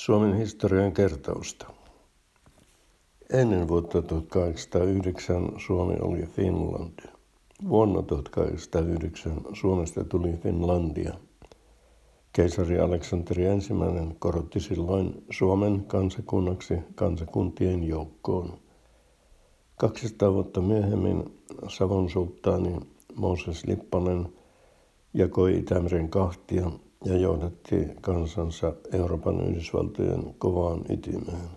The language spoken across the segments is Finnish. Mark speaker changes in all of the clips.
Speaker 1: Suomen historian kertausta. Ennen vuotta 1809 Suomi oli Finland. Vuonna 1809 Suomesta tuli Finlandia. Keisari Aleksanteri I korotti silloin Suomen kansakunnaksi kansakuntien joukkoon. 200 vuotta myöhemmin Savon sulttaani Mooses Lipponen jakoi Itämeren kahtia ja johdatti kansansa Euroopan Yhdysvaltojen kovaan ytimeen.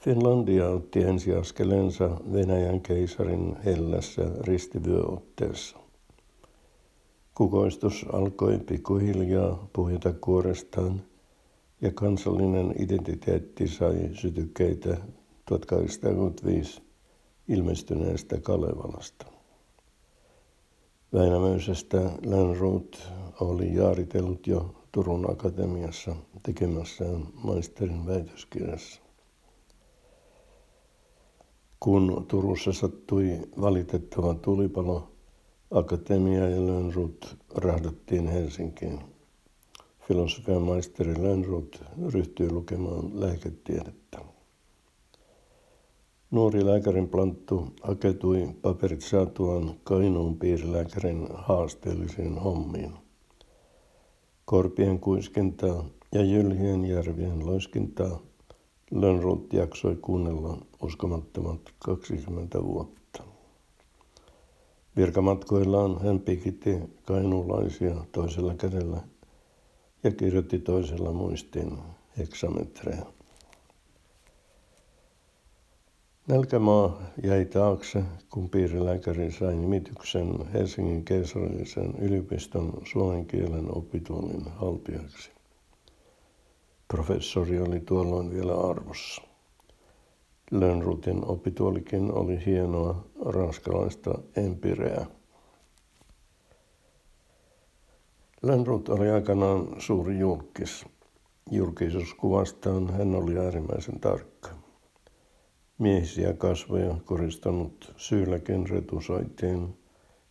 Speaker 1: Finlandia otti ensiaskelensa Venäjän keisarin hellässä ristivyöotteessa. Kukoistus alkoi pikkuhiljaa puhjeta kuorestaan ja kansallinen identiteetti sai sytykkeitä 1865 ilmestyneestä Kalevalasta. Väinämöisestä Lönnroth oli jaaritellut jo Turun Akatemiassa tekemässään maisterin väitöskirjassa. Kun Turussa sattui valitettava tulipalo, Akatemia ja Lönnroth rahdattiin Helsinkiin. Filosofian maisteri Lönnroth ryhtyi lukemaan lääketiedettä. Nuori lääkärin planttu haketui paperit saatuaan Kainuun piirilääkärin haasteellisiin hommiin. Korpien kuiskintaa ja jylhien järvien loiskintaa Lönnroth jaksoi kuunnella uskomattomat 20 vuotta. Virkamatkoillaan hän pikitti kainuulaisia toisella kädellä ja kirjoitti toisella muistin heksametreja. Nälkämaa jäi taakse, kun piirilääkäri sai nimityksen Helsingin keisarillisen yliopiston suomen kielen opituolin haltijaksi. Professori oli tuolloin vielä arvossa. Lönnrutin opituolikin oli hienoa ranskalaista empireä. Lönnrut oli aikanaan suuri julkis. Julkisuuskuvastaan hän oli äärimmäisen tarkka. Miehisiä kasvoja koristanut syylläkin retusoitiin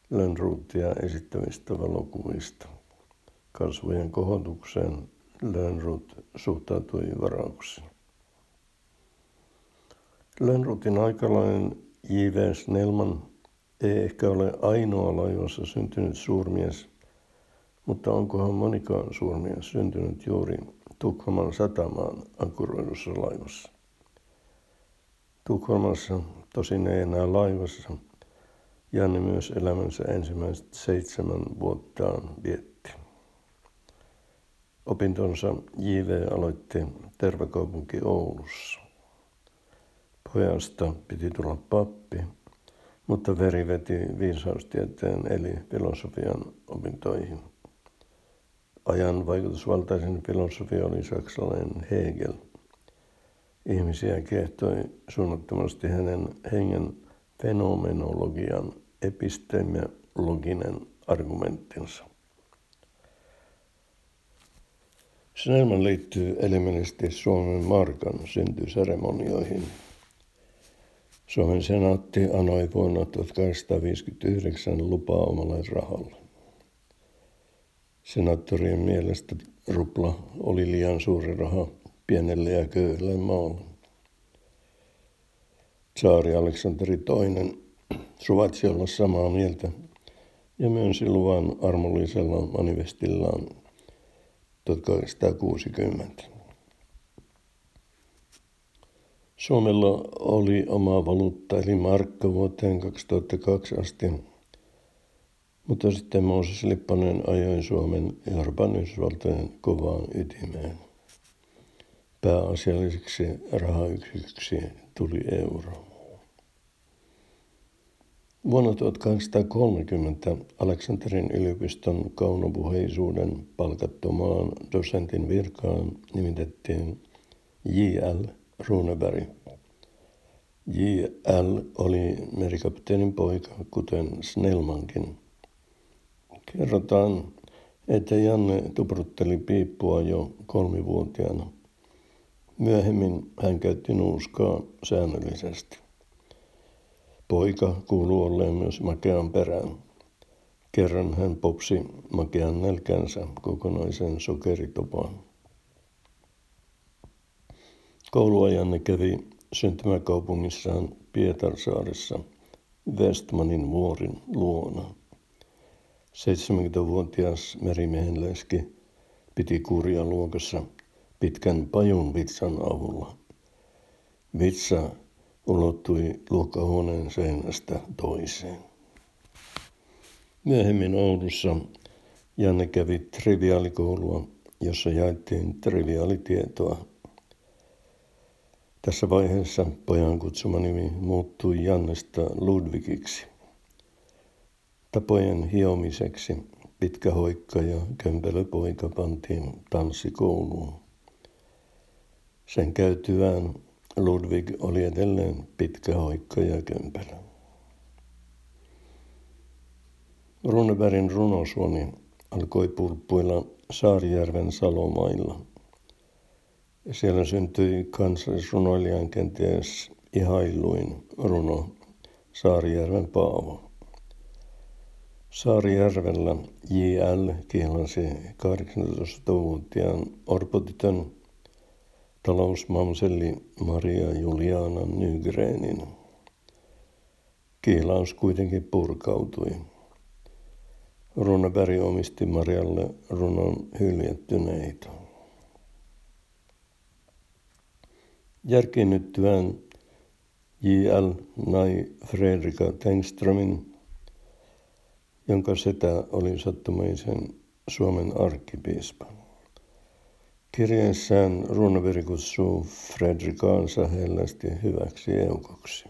Speaker 1: Lönnruutia esittävistä valokuvista. Kasvojen kohotukseen Lönnrut suhtautui varauksin. Lönnrutin aikalainen J.V. Snellman ei ehkä ole ainoa laivassa syntynyt suurmies, mutta onkohan monikaan suurmies syntynyt juuri Tukholman satamaan ankuroidussa laivassa. Tukholmassa, tosin ei enää laivassa, Janne myös elämänsä ensimmäiset seitsemän vuottaan vietti. Opintonsa J.V. aloitti tervekaupunki Oulussa. Pojasta piti tulla pappi, mutta veri veti viisaustieteen eli filosofian opintoihin. Ajan vaikutusvaltaisin filosofia oli saksalainen Hegel – Ihmisiä kiehtoi suunnattomasti hänen hengen fenomenologian epistemologinen argumenttinsa. Snellman liittyy elimellisesti Suomen markan syntyseremonioihin. Suomen senaatti anoi vuonna 1859 lupaa omalle rahalle. Senaattorien mielestä rupla oli liian suuri raha pienelle ja köyhälle maalle. Tsaari Aleksanteri II suvaitsi olla samaa mieltä ja myönsi luvan armollisella manifestillaan 1860. Suomella oli oma valuutta eli markka vuoteen 2002 asti, mutta sitten Mooses Lipponen ajoi Suomen Euroopan Yhdysvaltojen kovaan ytimeen pääasialliseksi rahayksiköksi tuli euro. Vuonna 1830 Aleksanterin yliopiston kaunopuheisuuden palkattomaan dosentin virkaan nimitettiin J.L. Runeberg. J.L. oli merikapteenin poika, kuten Snellmankin. Kerrotaan, että Janne tuprutteli piippua jo kolmivuotiaana. Myöhemmin hän käytti nuuskaa säännöllisesti. Poika kuuluu olleen myös makean perään. Kerran hän popsi makean nälkänsä kokonaisen sokeritopaan. Kouluajanne kävi syntymäkaupungissaan Pietarsaaressa Westmanin vuorin luona. 70-vuotias leski piti kuria luokassa pitkän pajun vitsan avulla. Vitsa ulottui luokkahuoneen seinästä toiseen. Myöhemmin Oulussa Janne kävi triviaalikoulua, jossa jaettiin triviaalitietoa. Tässä vaiheessa pojan kutsuma nimi muuttui Jannesta Ludwigiksi. Tapojen hiomiseksi pitkä hoikka ja kömpelöpoika pantiin tanssikouluun. Sen käytyään Ludwig oli edelleen pitkä hoikka ja kömpelö. Runebergin runosuoni alkoi pulppuilla Saarijärven salomailla. Siellä syntyi kansallisrunoilijan kenties ihailuin runo Saarijärven Paavo. Saarijärvellä J.L. kihlasi 18-vuotiaan orpotytön talousmamselli Maria Juliana Nygrenin. Kiilaus kuitenkin purkautui. Runeberg omisti Marialle runon hyljetty neito. Järkiinnyttyään J.L. nai Fredrika Tengströmin, jonka setä oli sattumaisen Suomen arkkipiispa. Kirjeessään Runeberg kutsuu Fredrikaansa hellästi hyväksi eukoksi.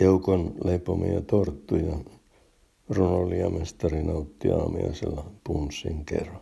Speaker 1: Eukon leipomia torttuja runoliamestari nautti aamiaisella punssin kerran.